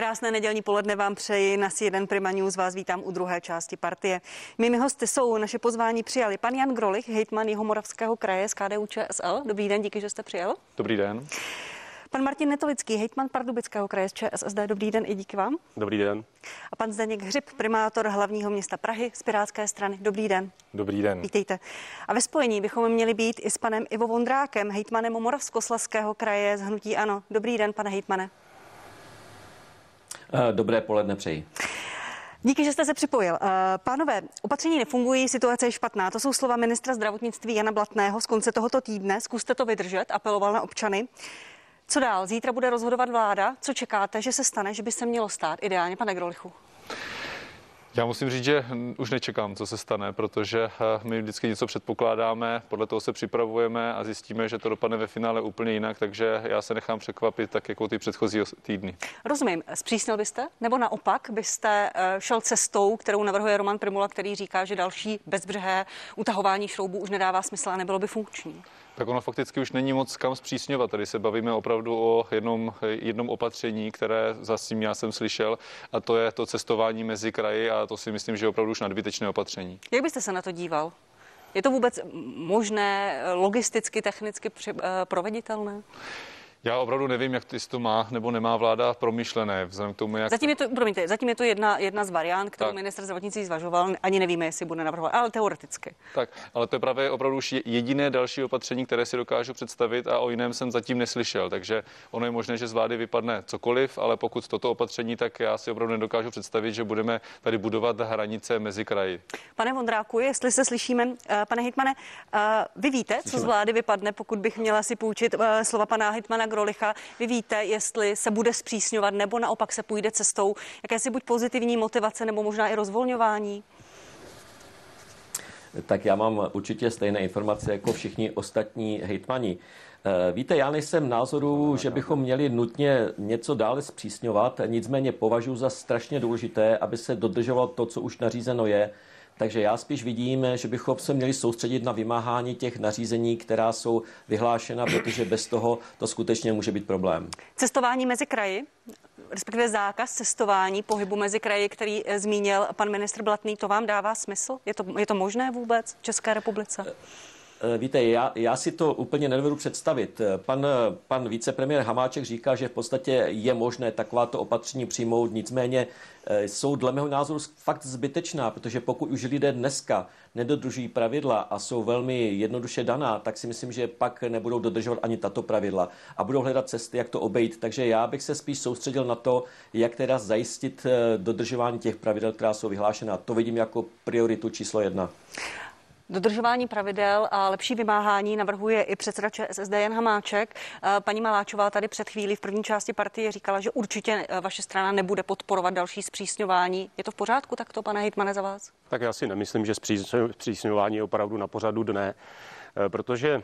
Krásné nedělní poledne vám přeji. Na jeden Prima News vás vítám u druhé části partie. Mými hosty jsou naše pozvání přijali pan Jan Grolich, hejtman Jihomoravského kraje z KDU ČSL. Dobrý den, díky, že jste přijel. Dobrý den. Pan Martin Netolický, hejtman Pardubického kraje z ČSSD. Dobrý den i díky vám. Dobrý den. A pan Zdeněk Hřib, primátor hlavního města Prahy z Pirátské strany. Dobrý den. Dobrý den. Vítejte. A ve spojení bychom měli být i s panem Ivo Vondrákem, hejtmanem Moravskosleského kraje z Hnutí Ano. Dobrý den, pane hejtmane. Eh, dobré poledne přeji. Díky, že jste se připojil. Eh, pánové, opatření nefungují, situace je špatná. To jsou slova ministra zdravotnictví Jana Blatného z konce tohoto týdne. Zkuste to vydržet, apeloval na občany. Co dál? Zítra bude rozhodovat vláda. Co čekáte, že se stane, že by se mělo stát? Ideálně, pane Grolichu. Já musím říct, že už nečekám, co se stane, protože eh, my vždycky něco předpokládáme, podle toho se připravujeme a zjistíme, že to dopadne ve finále úplně jinak, takže já se nechám překvapit tak jako ty předchozí týdny. Rozumím. Zpřísnil byste? Nebo naopak byste eh, šel cestou, kterou navrhuje Roman Primula, který říká, že další bezbřehé utahování šroubů už nedává smysl a nebylo by funkční? Tak ono fakticky už není moc kam zpřísňovat. Tady se bavíme opravdu o jednom, jednom opatření, které zase já jsem slyšel, a to je to cestování mezi kraji a to si myslím, že je opravdu už nadbytečné opatření. Jak byste se na to díval? Je to vůbec možné, logisticky, technicky eh, proveditelné? Já opravdu nevím, jak to má nebo nemá vláda promyšlené. Vzhledem k tomu, jak... Zatím je to, promiňte, zatím je to jedna, jedna z variant, kterou tak. minister zdravotnictví zvažoval. Ani nevíme, jestli bude navrhovat, ale teoreticky. Tak, ale to je právě opravdu už jediné další opatření, které si dokážu představit a o jiném jsem zatím neslyšel. Takže ono je možné, že z vlády vypadne cokoliv, ale pokud toto opatření, tak já si opravdu nedokážu představit, že budeme tady budovat hranice mezi kraji. Pane Vondráku, jestli se slyšíme, eh, pane Hitmane, eh, vy víte, co z vlády vypadne, pokud bych měla si půjčit eh, slova pana Hitmana Grolicha. Vy víte, jestli se bude zpřísňovat nebo naopak se půjde cestou jakési buď pozitivní motivace nebo možná i rozvolňování? Tak já mám určitě stejné informace jako všichni ostatní hejtmani. Eh, víte, já nejsem názoru, že bychom měli nutně něco dále zpřísňovat, nicméně považuji za strašně důležité, aby se dodržovalo to, co už nařízeno je, takže já spíš vidím, že bychom se měli soustředit na vymáhání těch nařízení, která jsou vyhlášena, protože bez toho to skutečně může být problém. Cestování mezi kraji, respektive zákaz cestování, pohybu mezi kraji, který eh, zmínil pan ministr Blatný, to vám dává smysl? Je to, je to možné vůbec v České republice? Eh, víte, já, já si to úplně nedovedu představit. Pan, pan vicepremiér Hamáček říká, že v podstatě je možné takováto opatření přijmout, nicméně eh, jsou dle mého názoru fakt zbytečná, protože pokud už lidé dneska nedodržují pravidla a jsou velmi jednoduše daná, tak si myslím, že pak nebudou dodržovat ani tato pravidla a budou hledat cesty, jak to obejít. Takže já bych se spíš soustředil na to, jak teda zajistit eh, dodržování těch pravidel, která jsou vyhlášena. To vidím jako prioritu číslo jedna. Dodržování pravidel a lepší vymáhání navrhuje i předseda ČSSD Jan Hamáček. Eh, paní Maláčová tady před chvílí v první části partie říkala, že určitě eh, vaše strana nebude podporovat další zpřísňování. Je to v pořádku takto, pane Hejtmane, za vás? Tak já si nemyslím, že zpřísňování je opravdu na pořadu dne, eh, protože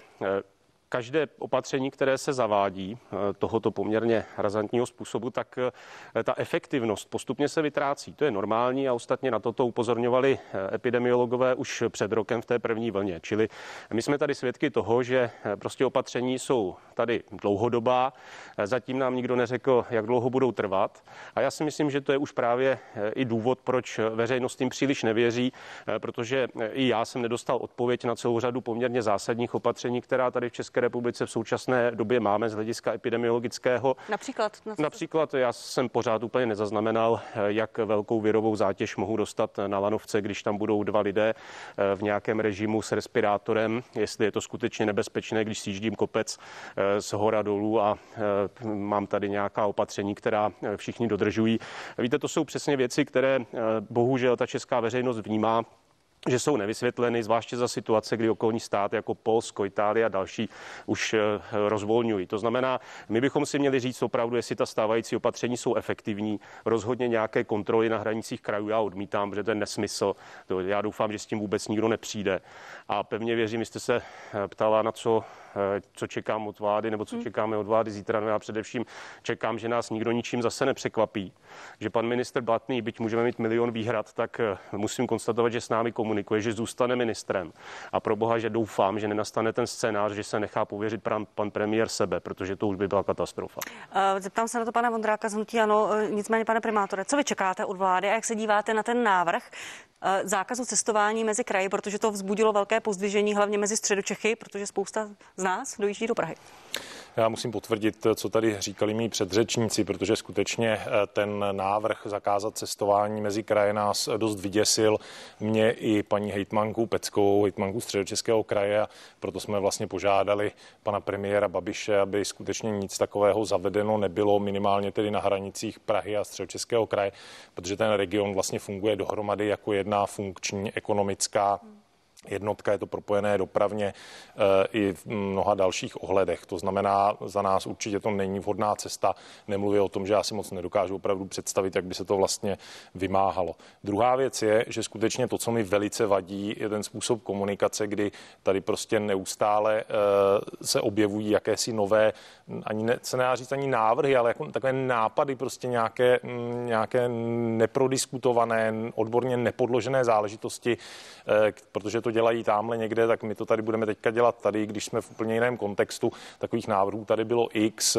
každé opatření, které se zavádí eh, tohoto poměrně razantního způsobu, tak eh, ta efektivnost postupně se vytrácí. To je normální a ostatně na toto upozorňovali eh, epidemiologové už před rokem v té první vlně. Čili my jsme tady svědky toho, že prostě opatření jsou tady dlouhodobá. Zatím nám nikdo neřekl, jak dlouho budou trvat. A já si myslím, že to je už právě i důvod, proč veřejnost tím příliš nevěří, protože i já jsem nedostal odpověď na celou řadu poměrně zásadních opatření, která tady v České republice v současné době máme z hlediska epidemiologického. Například? Na Například já jsem pořád úplně nezaznamenal, jak velkou virovou zátěž mohu dostat na lanovce, když tam budou dva lidé eh, v nějakém režimu s respirátorem, jestli je to skutečně nebezpečné, když sjíždím kopec eh, z hora dolů a eh, mám tady nějaká opatření, která všichni dodržují. Víte, to jsou přesně věci, které bohužel ta česká veřejnost vnímá že jsou nevysvětleny, zvláště za situace, kdy okolní státy jako Polsko, Itálie a další už eh, rozvolňují. To znamená, my bychom si měli říct opravdu, jestli ta stávající opatření jsou efektivní. Rozhodně nějaké kontroly na hranicích krajů já odmítám, protože to je nesmysl. To já doufám, že s tím vůbec nikdo nepřijde. A pevně věřím, jste se eh, ptala, na co co čekám od vlády nebo co hmm. čekáme od vlády zítra. No já především čekám, že nás nikdo ničím zase nepřekvapí. Že pan minister Blatný, byť můžeme mít milion výhrad, tak eh, musím konstatovat, že s námi komunikuje komunikuje, že zůstane ministrem. A pro boha, že doufám, že nenastane ten scénář, že se nechá pověřit pan, pan premiér sebe, protože to už by byla katastrofa. Zeptám se na to pana Vondráka z Hnutí Ano, nicméně pane primátore, co vy čekáte od vlády a jak se díváte na ten návrh zákazu cestování mezi kraji, protože to vzbudilo velké pozdvižení hlavně mezi středočechy, protože spousta z nás dojíždí do Prahy. Já musím potvrdit, co tady říkali mý předřečníci, protože skutečně eh, ten návrh zakázat cestování mezi kraje nás dost vyděsil. Mě i paní hejtmanku Peckovou, hejtmanku středočeského kraje, a proto jsme vlastně požádali pana premiéra Babiše, aby skutečně nic takového zavedeno nebylo, minimálně tedy na hranicích Prahy a středočeského kraje, protože ten region vlastně funguje dohromady jako jedna funkční ekonomická jednotka, je to propojené dopravně eh, i v mnoha dalších ohledech. To znamená, za nás určitě to není vhodná cesta. Nemluvím o tom, že já si moc nedokážu opravdu představit, jak by se to vlastně vymáhalo. Druhá věc je, že skutečně to, co mi velice vadí, je ten způsob komunikace, kdy tady prostě neustále eh, se objevují jakési nové, ani ne, se nedá říct ani návrhy, ale jako takové nápady, prostě nějaké, mm, nějaké neprodiskutované, odborně nepodložené záležitosti, eh, protože to dělají tamhle někde, tak my to tady budeme teďka dělat tady, když jsme v úplně jiném kontextu. Takových návrhů tady bylo X.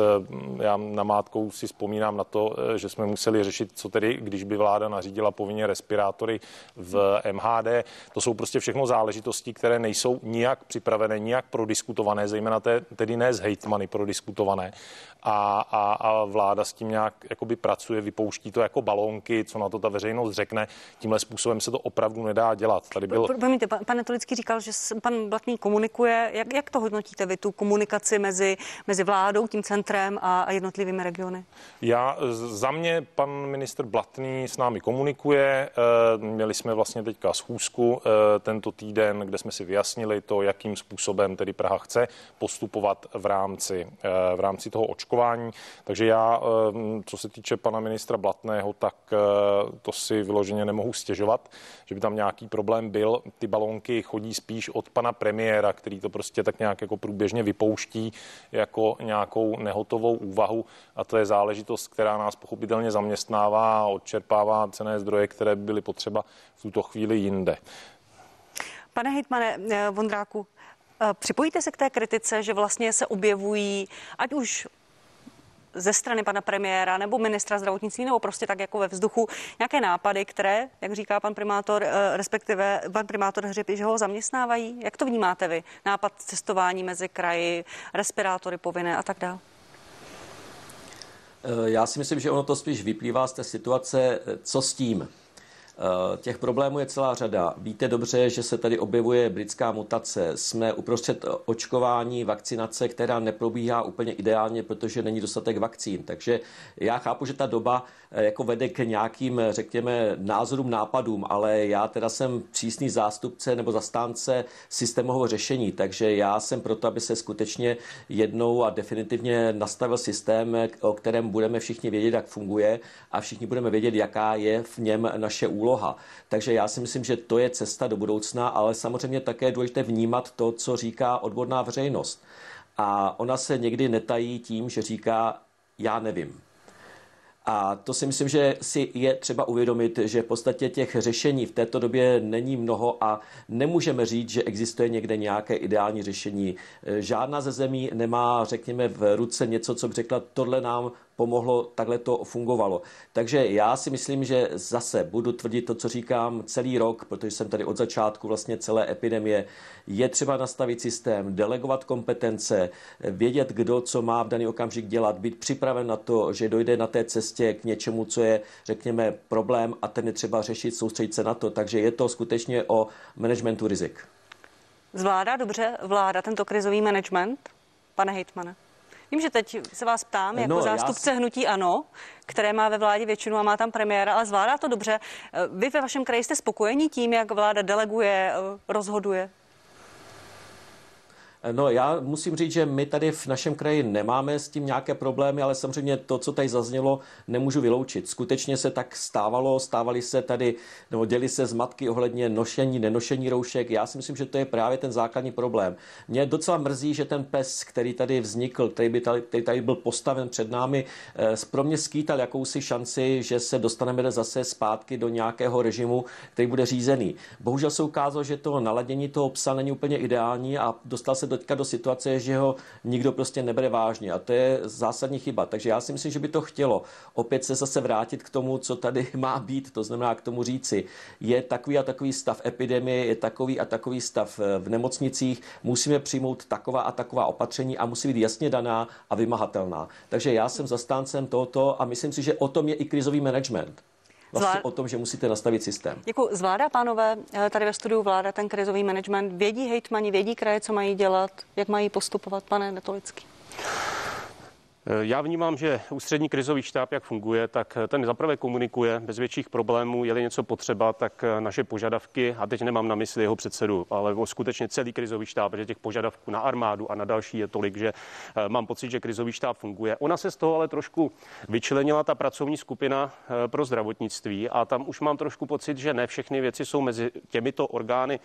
Já na mátkou si vzpomínám na to, že jsme museli řešit, co tedy, když by vláda nařídila povinně respirátory v MHD. To jsou prostě všechno záležitosti, které nejsou nijak připravené, nijak prodiskutované, zejména tedy ne z hejtmany prodiskutované a, a, a vláda s tím nějak jakoby pracuje, vypouští to jako balónky, co na to ta veřejnost řekne. Tímhle způsobem se to opravdu nedá dělat. Tady byl... Promiňte, pan, Netolický říkal, že pan Blatný komunikuje. Jak, jak to hodnotíte vy, tu komunikaci mezi, mezi vládou, tím centrem a, a jednotlivými regiony? Já, za mě pan minister Blatný s námi komunikuje. Eh, měli jsme vlastně teďka schůzku eh, tento týden, kde jsme si vyjasnili to, jakým způsobem tedy Praha chce postupovat v rámci, eh, v rámci toho očkování. Takže já, co se týče pana ministra Blatného, tak to si vyloženě nemohu stěžovat, že by tam nějaký problém byl. Ty balónky chodí spíš od pana premiéra, který to prostě tak nějak jako průběžně vypouští jako nějakou nehotovou úvahu a to je záležitost, která nás pochopitelně zaměstnává a odčerpává cené zdroje, které by byly potřeba v tuto chvíli jinde. Pane hejtmane eh, Vondráku, Připojíte se k té kritice, že vlastně se objevují, ať už ze strany pana premiéra nebo ministra zdravotnictví nebo prostě tak jako ve vzduchu nějaké nápady, které, jak říká pan primátor, eh, respektive pan primátor Hřeby, že ho zaměstnávají? Jak to vnímáte vy? Nápad cestování mezi kraji, respirátory povinné a tak dále? Eh, já si myslím, že ono to spíš vyplývá z té situace, eh, co s tím. Eh, těch problémů je celá řada. Víte dobře, že se tady objevuje britská mutace. Jsme uprostřed očkování, vakcinace, která neprobíhá úplně ideálně, protože není dostatek vakcín. Takže já chápu, že ta doba jako vede k nějakým, řekněme, názorům, nápadům, ale já teda jsem přísný zástupce nebo zastánce systémového řešení, takže já jsem proto, aby se skutečně jednou a definitivně nastavil systém, o kterém budeme všichni vědět, jak funguje a všichni budeme vědět, jaká je v něm naše úloha úloha. Takže já si myslím, že to je cesta do budoucna, ale samozřejmě také je důležité vnímat to, co říká odborná veřejnost. A ona se někdy netají tím, že říká, já nevím. A to si myslím, že si je třeba uvědomit, že v podstatě těch řešení v této době není mnoho a nemůžeme říct, že existuje někde nějaké ideální řešení. Žádná ze zemí nemá, řekněme, v ruce něco, co by řekla, tohle nám pomohlo, takhle to fungovalo. Takže já si myslím, že zase budu tvrdit to, co říkám celý rok, protože jsem tady od začátku vlastně celé epidemie. Je třeba nastavit systém, delegovat kompetence, vědět, kdo co má v daný okamžik dělat, být připraven na to, že dojde na té cestě k něčemu, co je, řekněme, problém a ten je třeba řešit, soustředit se na to. Takže je to skutečně o managementu rizik. Zvládá dobře vláda tento krizový management, pane Hejtmane? Vím, že teď se vás ptám jako no, zástupce já... hnutí ANO, které má ve vládě většinu a má tam premiéra, ale zvládá to dobře. Vy ve vašem kraji jste spokojení tím, jak vláda deleguje, rozhoduje? No já musím říct, že my tady v našem kraji nemáme s tím nějaké problémy, ale samozřejmě to, co tady zaznělo, nemůžu vyloučit. Skutečně se tak stávalo, stávali se tady, nebo děli se zmatky ohledně nošení, nenošení roušek. Já si myslím, že to je právě ten základní problém. Mě docela mrzí, že ten pes, který tady vznikl, který, by tady, který tady byl postaven před námi, eh, pro mě skýtal jakousi šanci, že se dostaneme zase zpátky do nějakého režimu, který bude řízený. Bohužel se ukázalo, že to naladění toho psa není úplně ideální a dostal se teďka do situace, že ho nikdo prostě nebere vážně a to je zásadní chyba. Takže já si myslím, že by to chtělo opět se zase vrátit k tomu, co tady má být, to znamená k tomu říci, je takový a takový stav epidemie, je takový a takový stav eh, v nemocnicích, musíme přijmout taková a taková opatření a musí být jasně daná a vymahatelná. Takže já jsem zastáncem tohoto a myslím si, že o tom je i krizový management vlastně Zvlád... o tom, že musíte nastavit systém. Děkuji. Zvládá, pánové, eh, tady ve studiu vláda ten krizový management. Vědí hejtmani, vědí kraje, co mají dělat, jak mají postupovat, pane Netolický? Eh, já vnímám, že ústřední krizový štáb, jak funguje, tak ten zaprvé komunikuje bez větších problémů. Je-li něco potřeba, tak eh, naše požadavky, a teď nemám na mysli jeho předsedu, ale skutečně celý krizový štáb, protože těch požadavků na armádu a na další je tolik, že eh, mám pocit, že krizový štáb funguje. Ona se z toho ale trošku vyčlenila ta pracovní skupina pro zdravotnictví a tam už mám trošku pocit, že ne všechny věci jsou mezi těmito orgány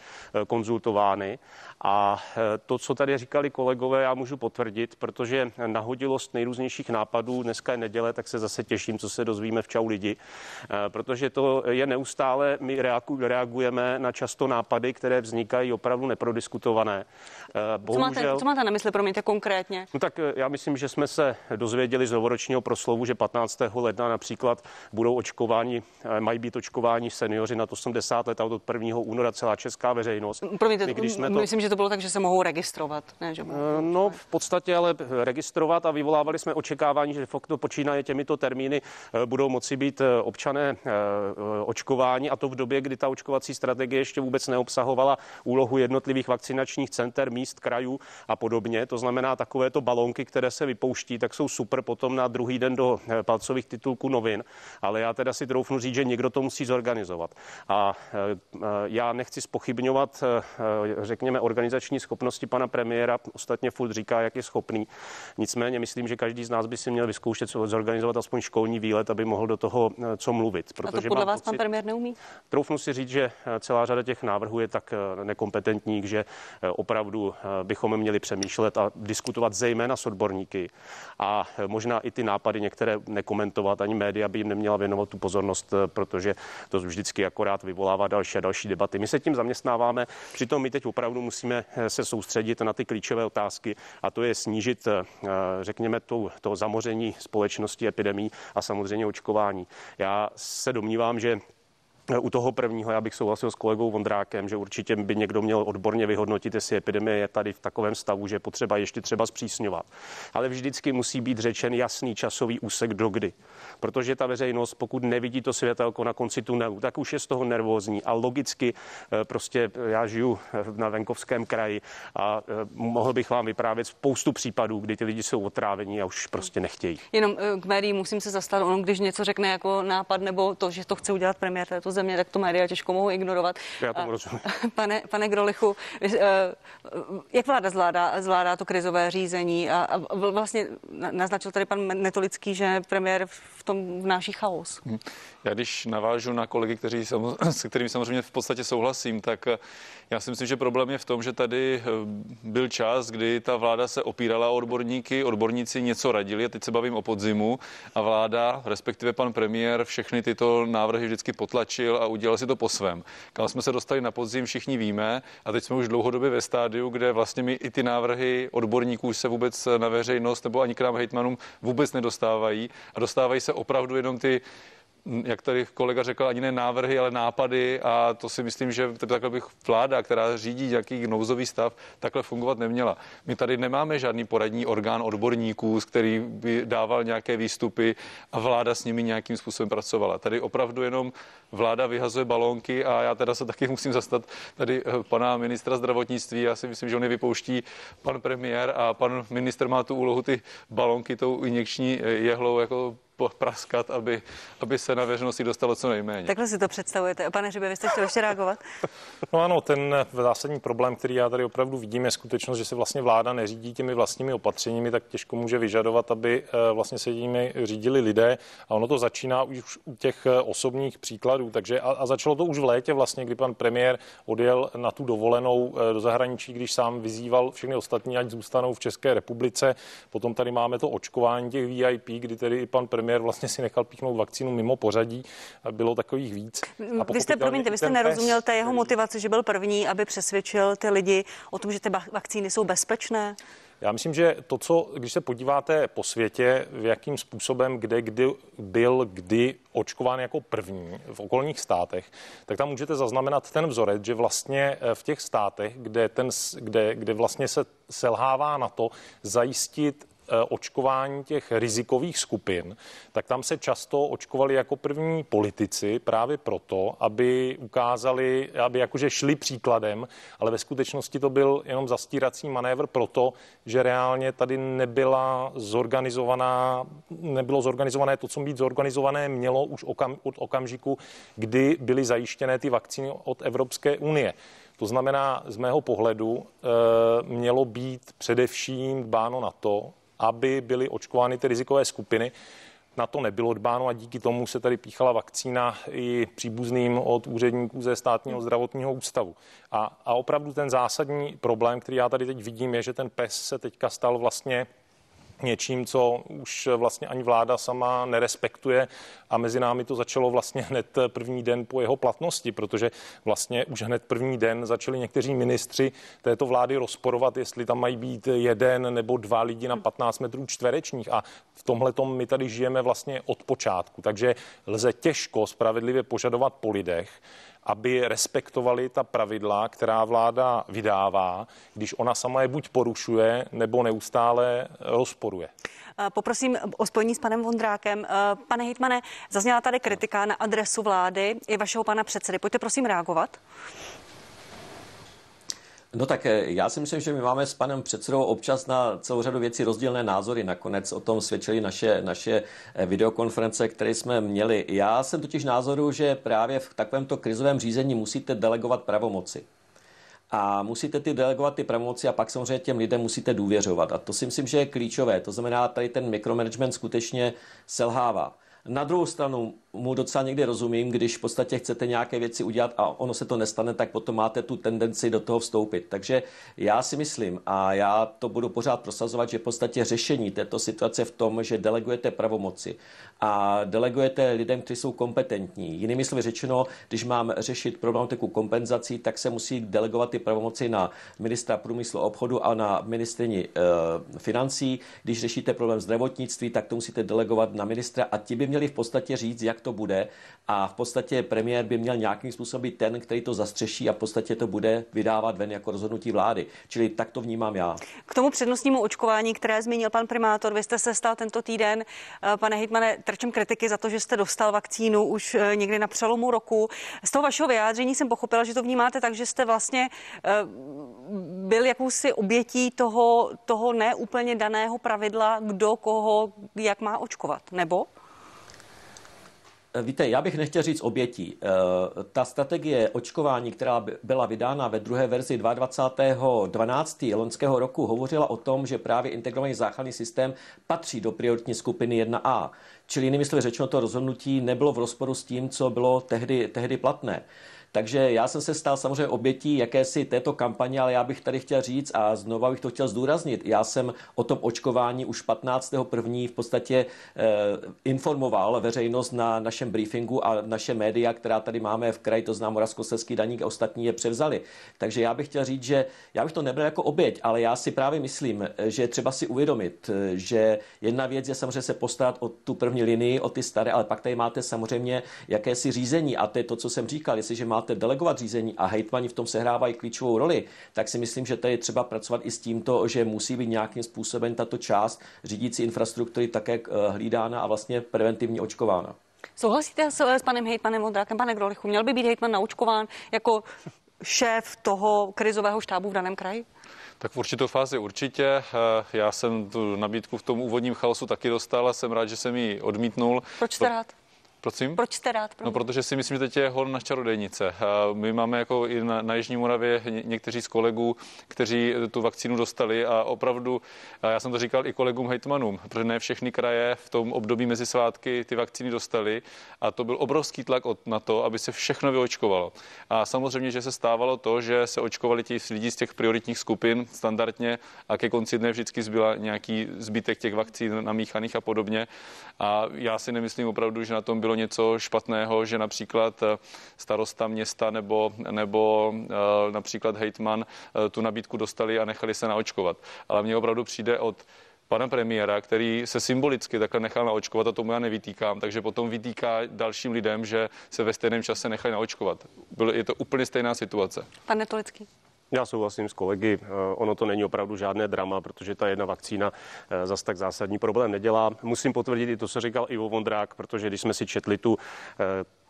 konzultovány. A to, co tady říkali kolegové, já můžu potvrdit, protože nahodilost nejrůznějších nejrůznějších nápadů. Dneska je neděle, tak se zase těším, co se dozvíme v Čau lidi, eh, protože to je neustále, my reagujeme na často nápady, které vznikají opravdu neprodiskutované. Bohužel, co, máte, co máte na mysli, promiňte konkrétně? No tak eh, já myslím, že jsme se dozvěděli z novoročního proslovu, že 15. ledna například budou očkování, eh, mají být očkování seniori na 80 let a od 1. února celá česká veřejnost. Promiňte, My, když jsme to... myslím, že to bylo tak, že se mohou registrovat. Ne, že mohou... No v podstatě ale registrovat a vyvolávali jsme očekávání, že fakt to počínaje těmito termíny eh, budou moci být eh, občané eh, očkováni a to v době, kdy ta očkovací strategie ještě vůbec neobsahovala úlohu jednotlivých vakcinačních center, míst, krajů a podobně. To znamená, takovéto balonky, které se vypouští, tak jsou super potom na druhý den do palcových titulků novin. Ale já teda si troufnu říct, že někdo to musí zorganizovat. A já nechci spochybňovat, řekněme, organizační schopnosti pana premiéra. Ostatně furt říká, jak je schopný. Nicméně myslím, že každý z nás by si měl vyzkoušet zorganizovat aspoň školní výlet, aby mohl do toho eh, co mluvit. Protože A to podle vás pocit, pan premiér neumí? Troufnu si říct, že eh, celá řada těch návrhů je tak eh, nekompetentní, že opravdu bychom měli přemýšlet a diskutovat zejména s odborníky a možná i ty nápady některé nekomentovat, ani média by jim neměla věnovat tu pozornost, protože to vždycky akorát vyvolává další a další debaty. My se tím zaměstnáváme, přitom my teď opravdu musíme se soustředit na ty klíčové otázky a to je snížit, řekněme, tu to zamoření společnosti epidemí a samozřejmě očkování. Já se domnívám, že u toho prvního já bych souhlasil s kolegou Vondrákem, že určitě by někdo měl odborně vyhodnotit, jestli epidemie je tady v takovém stavu, že je potřeba ještě třeba zpřísňovat. Ale vždycky musí být řečen jasný časový úsek do kdy. Protože ta veřejnost, pokud nevidí to světelko na konci tunelu, tak už je z toho nervózní a logicky eh, prostě eh, já žiju eh, na venkovském kraji a mohl bych vám vyprávět spoustu případů, kdy ty lidi jsou otrávení a už prostě nechtějí. Jenom k médiím musím se zastat, on když něco řekne jako nápad nebo to, že to chce udělat premiér této země, tak to média těžko mohou ignorovat. Já tomu rozumím. Pane, pane Grolichu, eh, jak vláda zvládá, zvládá to krizové řízení? A, a vlastně naznačil tady pan Netolický, že premiér v tom vnáší chaos. Hm. Já když navážu na kolegy, kteří, s kterými samozřejmě v podstatě souhlasím, tak eh, já si myslím, že problém je v tom, že tady eh, byl čas, kdy ta vláda se opírala o odborníky, odborníci něco radili, a teď se bavím o podzimu, a vláda, respektive pan premiér, všechny tyto návrhy vždycky potlačil a udělal si to po svém. Kam jsme se dostali na podzim, všichni víme, a teď jsme už dlouhodobě ve stádiu, kde vlastně mi i ty návrhy odborníků se vůbec na veřejnost nebo ani k nám hejtmanům vůbec nedostávají a dostávají se opravdu jenom ty jak tady kolega řekl, ani ne návrhy, ale nápady a to si myslím, že takhle bych vláda, která řídí nějaký nouzový stav, takhle fungovat neměla. My tady nemáme žádný poradní orgán odborníků, z který by dával nějaké výstupy a vláda s nimi nějakým způsobem pracovala. Tady opravdu jenom vláda vyhazuje balónky a já teda se taky musím zastat tady eh, pana ministra zdravotnictví. Já si myslím, že on je vypouští pan premiér a pan minister má tu úlohu ty balónky tou injekční eh, jehlou jako praskat, aby, aby se na veřejnosti dostalo co nejméně. Takhle si to představujete. Pane Hřibe, vy jste chtěl ještě reagovat? No ano, ten zásadní problém, který já tady opravdu vidím, je skutečnost, že se vlastně vláda neřídí těmi vlastními opatřeními, tak těžko může vyžadovat, aby eh, vlastně se jimi řídili lidé. A ono to začíná už u těch eh, osobních příkladů. Takže a, a začalo to už v létě vlastně, kdy pan premiér odjel na tu dovolenou do zahraničí, když sám vyzýval všechny ostatní, ať zůstanou v České republice. Potom tady máme to očkování těch VIP, kdy tedy i pan premiér vlastně si nechal píchnout vakcínu mimo pořadí. Bylo takových víc. A vy jste, promiňte, vy jste nerozuměl té jeho motivaci, že byl první, aby přesvědčil ty lidi o tom, že ty vakcíny jsou bezpečné? Já myslím, že to, co, když se podíváte po světě, v jakým způsobem, kde kdy byl kdy očkován jako první v okolních státech, tak tam můžete zaznamenat ten vzorec, že vlastně eh, v těch státech, kde, ten, kde, kde vlastně se selhává na to zajistit očkování těch rizikových skupin, tak tam se často očkovali jako první politici právě proto, aby ukázali, aby jakože šli příkladem, ale ve skutečnosti to byl jenom zastírací manévr proto, že reálně tady nebyla zorganizovaná, nebylo zorganizované to, co být zorganizované mělo už okam, od okamžiku, kdy byly zajištěné ty vakcíny od Evropské unie. To znamená, z mého pohledu e, mělo být především dbáno na to, aby byly očkovány ty rizikové skupiny. Na to nebylo dbáno a díky tomu se tady píchala vakcína i příbuzným od úředníků ze státního zdravotního ústavu. A, a opravdu ten zásadní problém, který já tady teď vidím, je, že ten PES se teďka stal vlastně něčím, co už vlastně ani vláda sama nerespektuje. A mezi námi to začalo vlastně hned první den po jeho platnosti, protože vlastně už hned první den začali někteří ministři této vlády rozporovat, jestli tam mají být jeden nebo dva lidi na 15 metrů čtverečních. A v tomhle my tady žijeme vlastně od počátku, takže lze těžko spravedlivě požadovat po lidech, aby respektovali ta pravidla, která vláda vydává, když ona sama je buď porušuje, nebo neustále rozporuje. Poprosím o spojení s panem Vondrákem. Pane Hitmane, zazněla tady kritika na adresu vlády i vašeho pana předsedy. Pojďte prosím reagovat. No tak eh, já si myslím, že my máme s panem předsedou občas na celou řadu věcí rozdílné názory. Nakonec o tom svědčily naše, naše eh, videokonference, které jsme měli. Já jsem totiž názoru, že právě v takovémto krizovém řízení musíte delegovat pravomoci. A musíte ty delegovat ty pravomoci a pak samozřejmě těm lidem musíte důvěřovat. A to si myslím, že je klíčové. To znamená, tady ten mikromanagement skutečně selhává. Na druhou stranu mu docela někdy rozumím, když v podstatě chcete nějaké věci udělat a ono se to nestane, tak potom máte tu tendenci do toho vstoupit. Takže já si myslím a já to budu pořád prosazovat, že v podstatě řešení této situace v tom, že delegujete pravomoci a delegujete lidem, kteří jsou kompetentní. Jinými slovy řečeno, když mám řešit problematiku kompenzací, tak se musí delegovat ty pravomoci na ministra průmyslu a obchodu a na ministrině e, financí. Když řešíte problém zdravotnictví, tak to musíte delegovat na ministra a ti by měli v podstatě říct, jak to bude a v podstatě premiér by měl nějakým způsobem být ten, který to zastřeší a v podstatě to bude vydávat ven jako rozhodnutí vlády. Čili tak to vnímám já. K tomu přednostnímu očkování, které zmínil pan primátor, vy jste se stal tento týden, eh, pane Hitmane, trčem kritiky za to, že jste dostal vakcínu už eh, někdy na přelomu roku. Z toho vašeho vyjádření jsem pochopila, že to vnímáte tak, že jste vlastně eh, byl jakousi obětí toho, toho neúplně daného pravidla, kdo koho jak má očkovat, nebo? Víte, já bych nechtěl říct obětí. Eh, ta strategie očkování, která byla vydána ve druhé verzi 22.12. loňského roku, hovořila o tom, že právě integrovaný záchranný systém patří do prioritní skupiny 1A. Čili jinými slovy řečeno, to rozhodnutí nebylo v rozporu s tím, co bylo tehdy, tehdy platné. Takže já jsem se stal samozřejmě obětí jakési této kampaně, ale já bych tady chtěl říct a znova bych to chtěl zdůraznit. Já jsem o tom očkování už 15. první v podstatě eh, informoval veřejnost na našem briefingu a naše média, která tady máme v kraji, to znám Moravskoslezský daník a ostatní je převzali. Takže já bych chtěl říct, že já bych to nebral jako oběť, ale já si právě myslím, že třeba si uvědomit, že jedna věc je samozřejmě se postarat o tu první linii, o ty staré, ale pak tady máte samozřejmě jakési řízení a to je to, co jsem říkal, jestliže má máte delegovat řízení a hejtmani v tom sehrávají klíčovou roli, tak si myslím, že tady je třeba pracovat i s tímto, že musí být nějakým způsobem tato část řídící infrastruktury také eh, hlídána a vlastně preventivně očkována. Souhlasíte s, s panem hejtmanem Vondrákem, pane Grolichu? Měl by být hejtman naočkován jako šéf toho krizového štábu v daném kraji? Tak v určitou fázi určitě. Eh, já jsem tu nabídku v tom úvodním chaosu taky dostal a jsem rád, že jsem ji odmítnul. Proč jste rád? Prosím? Proč jste rád? No, protože si myslím, že teď je hon na čarodejnice. My máme jako i na, na Jižní Moravě někteří z kolegů, kteří tu vakcínu dostali a opravdu, a já jsem to říkal i kolegům hejtmanům, protože ne všechny kraje v tom období mezi svátky ty vakcíny dostali a to byl obrovský tlak na to, aby se všechno vyočkovalo. A samozřejmě, že se stávalo to, že se očkovali ti lidi z těch prioritních skupin standardně a ke konci dne vždycky zbyla nějaký zbytek těch vakcín namíchaných a podobně. A já si nemyslím opravdu, že na tom bylo bylo něco špatného, že například eh, starosta města nebo, nebo eh, například hejtman eh, tu nabídku dostali a nechali se naočkovat. Ale mně opravdu přijde od pana premiéra, který se symbolicky takhle nechal naočkovat a tomu já nevytýkám, takže potom vytýká dalším lidem, že se ve stejném čase nechali naočkovat. Bylo, je to úplně stejná situace. Pane Netolický. Já souhlasím s kolegy, ono to není opravdu žádné drama, protože ta jedna vakcína zas tak zásadní problém nedělá. Musím potvrdit i to, co říkal Ivo Vondrák, protože když jsme si četli tu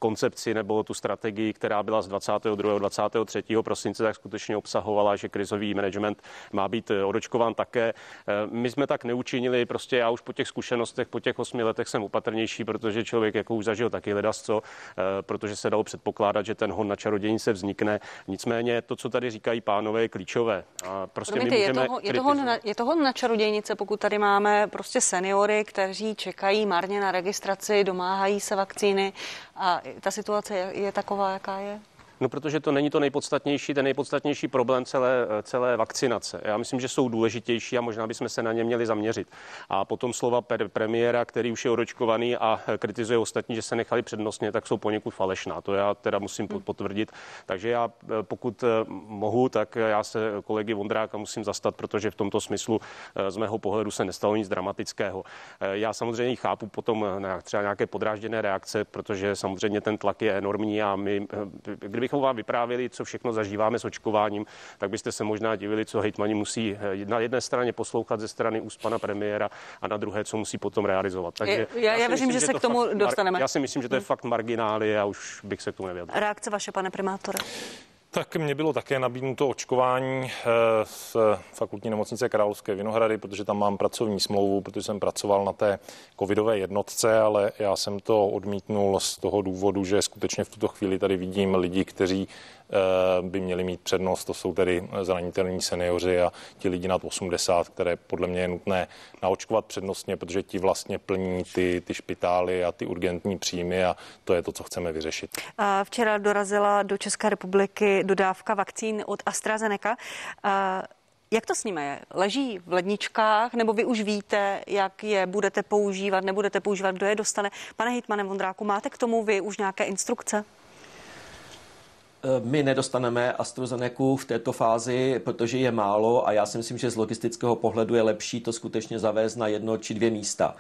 koncepci nebo tu strategii, která byla z 22. 23. prosince, tak skutečně obsahovala, že krizový management má být eh, odočkován také. Eh, my jsme tak neučinili, prostě já už po těch zkušenostech, po těch osmi letech jsem opatrnější, protože člověk jako už zažil taky ledasco, eh, protože se dalo předpokládat, že ten hon na čarodějnice vznikne. Nicméně to, co tady říkají pánové, je klíčové. A prostě Promiňte, my je, toho, je, toho na, je toho na čarodějnice, pokud tady máme prostě seniory, kteří čekají marně na registraci, domáhají se vakcíny a ta situace je, taková, jaká je? No, protože to není to nejpodstatnější, ten nejpodstatnější problém celé, celé vakcinace. Já myslím, že jsou důležitější a možná bychom se na ně měli zaměřit. A potom slova premiéra, který už je odočkovaný a kritizuje ostatní, že se nechali přednostně, tak jsou poněkud falešná. To já teda musím hmm. potvrdit. Takže já, eh, pokud eh, mohu, tak já se kolegy Vondráka musím zastat, protože v tomto smyslu eh, z mého pohledu se nestalo nic dramatického. Já samozřejmě chápu potom třeba nějaké podrážděné reakce, protože samozřejmě ten tlak je enormní a my, kdybych kdybychom vám vyprávěli, co všechno zažíváme s očkováním, tak byste se možná divili, co hejtmani musí eh, na jedné straně poslouchat ze strany úst pana premiéra a na druhé, co musí potom realizovat. Takže já, já, já věřím, že se k tomu dostaneme. Já si myslím, že to je hmm. fakt marginály a už bych se k tomu nevěděl. Reakce vaše, pane primátore. Tak mě bylo také nabídnuto očkování z eh, fakultní nemocnice Královské Vinohrady, protože tam mám pracovní smlouvu, protože jsem pracoval na té covidové jednotce, ale já jsem to odmítnul z toho důvodu, že skutečně v tuto chvíli tady vidím lidi, kteří by měli mít přednost. To jsou tedy zranitelní seniori a ti lidi nad 80, které podle mě je nutné naočkovat přednostně, protože ti vlastně plní ty, ty špitály a ty urgentní příjmy a to je to, co chceme vyřešit. Včera dorazila do České republiky dodávka vakcín od AstraZeneca. Jak to s nimi je? Leží v ledničkách, nebo vy už víte, jak je budete používat, nebudete používat, kdo je dostane? Pane Hitmane Vondráku, máte k tomu vy už nějaké instrukce? Eh, my nedostaneme AstraZeneca v této fázi, protože je málo a já si myslím, že z logistického pohledu je lepší to skutečně zavést na jedno či dvě místa.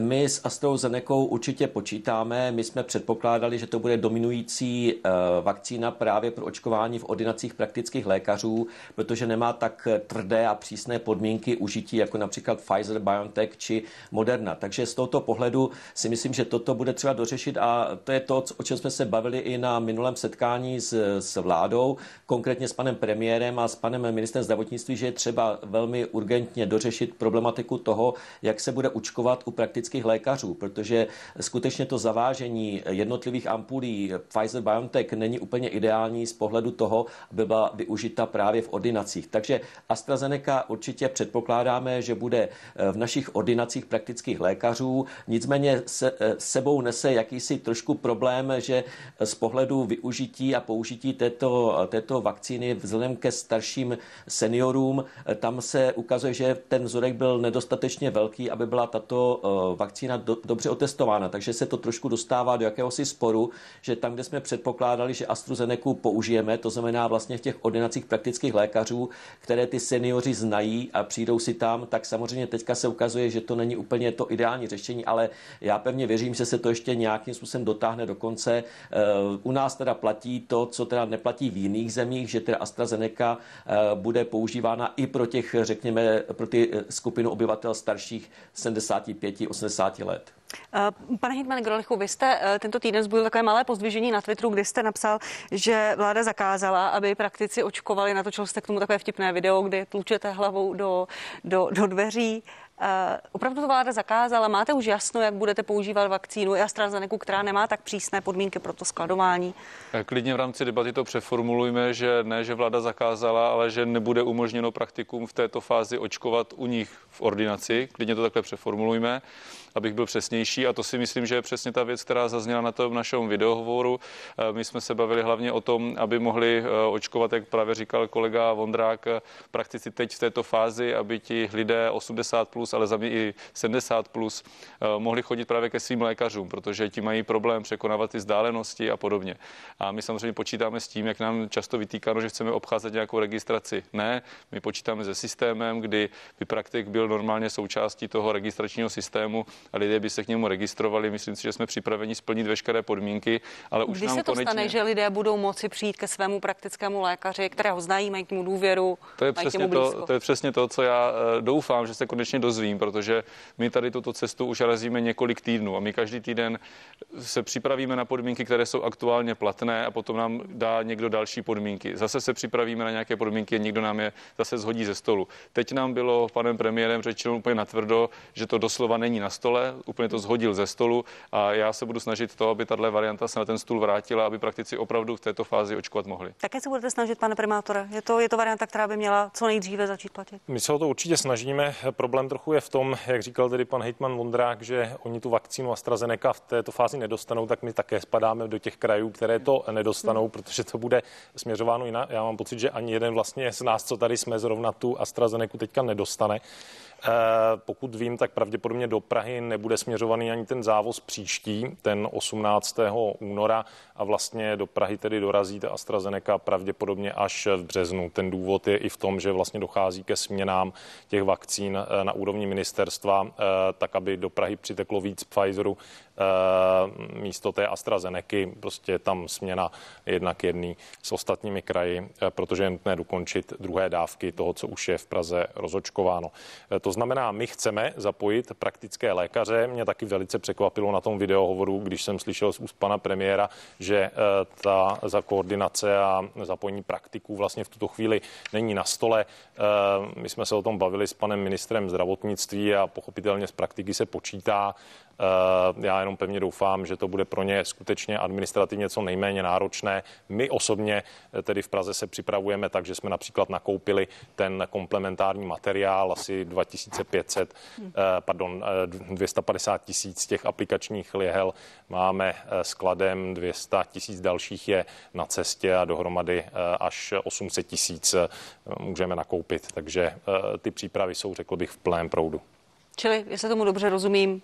My s AstraZeneca určitě počítáme. My jsme předpokládali, že to bude dominující eh, vakcína právě pro očkování v ordinacích praktických lékařů, protože nemá tak tvrdé a přísné podmínky užití, jako například Pfizer, BioNTech či Moderna. Takže z tohoto pohledu si myslím, že toto bude třeba dořešit a to je to, o čem jsme se bavili i na minulém setkání s, s vládou, konkrétně s panem premiérem a s panem ministrem zdravotnictví, že je třeba velmi urgentně dořešit problematiku toho, jak se bude učkovat u praktických praktických lékařů, protože skutečně to zavážení jednotlivých ampulí Pfizer-BioNTech není úplně ideální z pohledu toho, aby byla využita právě v ordinacích. Takže AstraZeneca určitě předpokládáme, že bude v našich ordinacích praktických lékařů, nicméně se, sebou nese jakýsi trošku problém, že z pohledu využití a použití této, této vakcíny vzhledem ke starším seniorům, tam se ukazuje, že ten vzorek byl nedostatečně velký, aby byla tato vakcína do, dobře otestována, takže se to trošku dostává do jakéhosi sporu, že tam, kde jsme předpokládali, že AstraZeneca použijeme, to znamená vlastně v těch ordinacích praktických lékařů, které ty seniori znají a přijdou si tam, tak samozřejmě teďka se ukazuje, že to není úplně to ideální řešení, ale já pevně věřím, že se to ještě nějakým způsobem dotáhne do konce. Eh, u nás teda platí to, co teda neplatí v jiných zemích, že teda AstraZeneca eh, bude používána i pro těch, řekněme, pro ty eh, skupinu obyvatel starších 75, 80 let. Pane Hitman Grolichu, vy jste eh, tento týden zbudil takové malé pozdvižení na Twitteru, kdy jste napsal, že vláda zakázala, aby praktici očkovali. Natočil jste k tomu takové vtipné video, kdy tlučete hlavou do, do, do dveří. Uh, opravdu to vláda zakázala. Máte už jasno, jak budete používat vakcínu i AstraZeneca, která nemá tak přísné podmínky pro to skladování? Eh, klidně v rámci debaty to přeformulujme, že ne, že vláda zakázala, ale že nebude umožněno praktikům v této fázi očkovat u nich v ordinaci. Klidně to takhle přeformulujme abych byl přesnější. A to si myslím, že je přesně ta věc, která zazněla na tom našem videohovoru. Eh, my jsme se bavili hlavně o tom, aby mohli eh, očkovat, jak právě říkal kolega Vondrák, eh, praktici teď v této fázi, aby ti lidé 80 plus, ale za mě i 70 plus mohli chodit právě ke svým lékařům, protože ti mají problém překonávat ty vzdálenosti a podobně. A my samozřejmě počítáme s tím, jak nám často vytýkáno, že chceme obcházet nějakou registraci. Ne, my počítáme se systémem, kdy by praktik byl normálně součástí toho registračního systému a lidé by se k němu registrovali. Myslím si, že jsme připraveni splnit veškeré podmínky, ale už Kdy nám se to konečně... stane, že lidé budou moci přijít ke svému praktickému lékaři, kterého znají, mají k němu důvěru, to je, přesně to, to je přesně to, co já eh, doufám, že se konečně dozvím, protože my tady tuto cestu už razíme několik týdnů a my každý týden se připravíme na podmínky, které jsou aktuálně platné a potom nám dá někdo další podmínky. Zase se připravíme na nějaké podmínky, někdo nám je zase zhodí ze stolu. Teď nám bylo panem premiérem řečeno úplně natvrdo, že to doslova není na stole, stole, úplně to zhodil ze stolu a já se budu snažit to, aby tahle varianta se na ten stůl vrátila, aby praktici opravdu v této fázi očkovat mohli. Také se budete snažit, pane primátore? Je to, je to varianta, která by měla co nejdříve začít platit? My se o to určitě snažíme. Problém trochu je v tom, jak říkal tedy pan hejtman Vondrák, že oni tu vakcínu AstraZeneca v této fázi nedostanou, tak my také spadáme do těch krajů, které to nedostanou, hmm. protože to bude směřováno jinak. Já mám pocit, že ani jeden vlastně z nás, co tady jsme, zrovna tu AstraZeneca teďka nedostane. Eh, pokud vím, tak pravděpodobně do Prahy nebude směřovaný ani ten závoz příští, ten 18. února a vlastně do Prahy tedy dorazí ta AstraZeneca pravděpodobně až v březnu. Ten důvod je i v tom, že vlastně dochází ke směnám těch vakcín eh, na úrovni ministerstva, eh, tak aby do Prahy přiteklo víc Pfizeru místo té AstraZeneca. Prostě tam směna jednak jedný s ostatními kraji, protože je nutné dokončit druhé dávky toho, co už je v Praze rozočkováno. To znamená, my chceme zapojit praktické lékaře. Mě taky velice překvapilo na tom videohovoru, když jsem slyšel z úst pana premiéra, že eh, ta za koordinace a zapojení praktiků vlastně v tuto chvíli není na stole. Eh, my jsme se o tom bavili s panem ministrem zdravotnictví a pochopitelně z praktiky se počítá. Eh, já jenom pevně doufám, že to bude pro ně skutečně administrativně co nejméně náročné. My osobně tedy v Praze se připravujeme tak, že jsme například nakoupili ten komplementární materiál, asi 2500, eh, pardon, 250 tisíc těch aplikačních lihel máme skladem, 200 tisíc dalších je na cestě a dohromady až 800 tisíc můžeme nakoupit. Takže ty přípravy jsou, řekl bych, v plném proudu. Čili, jestli tomu dobře rozumím,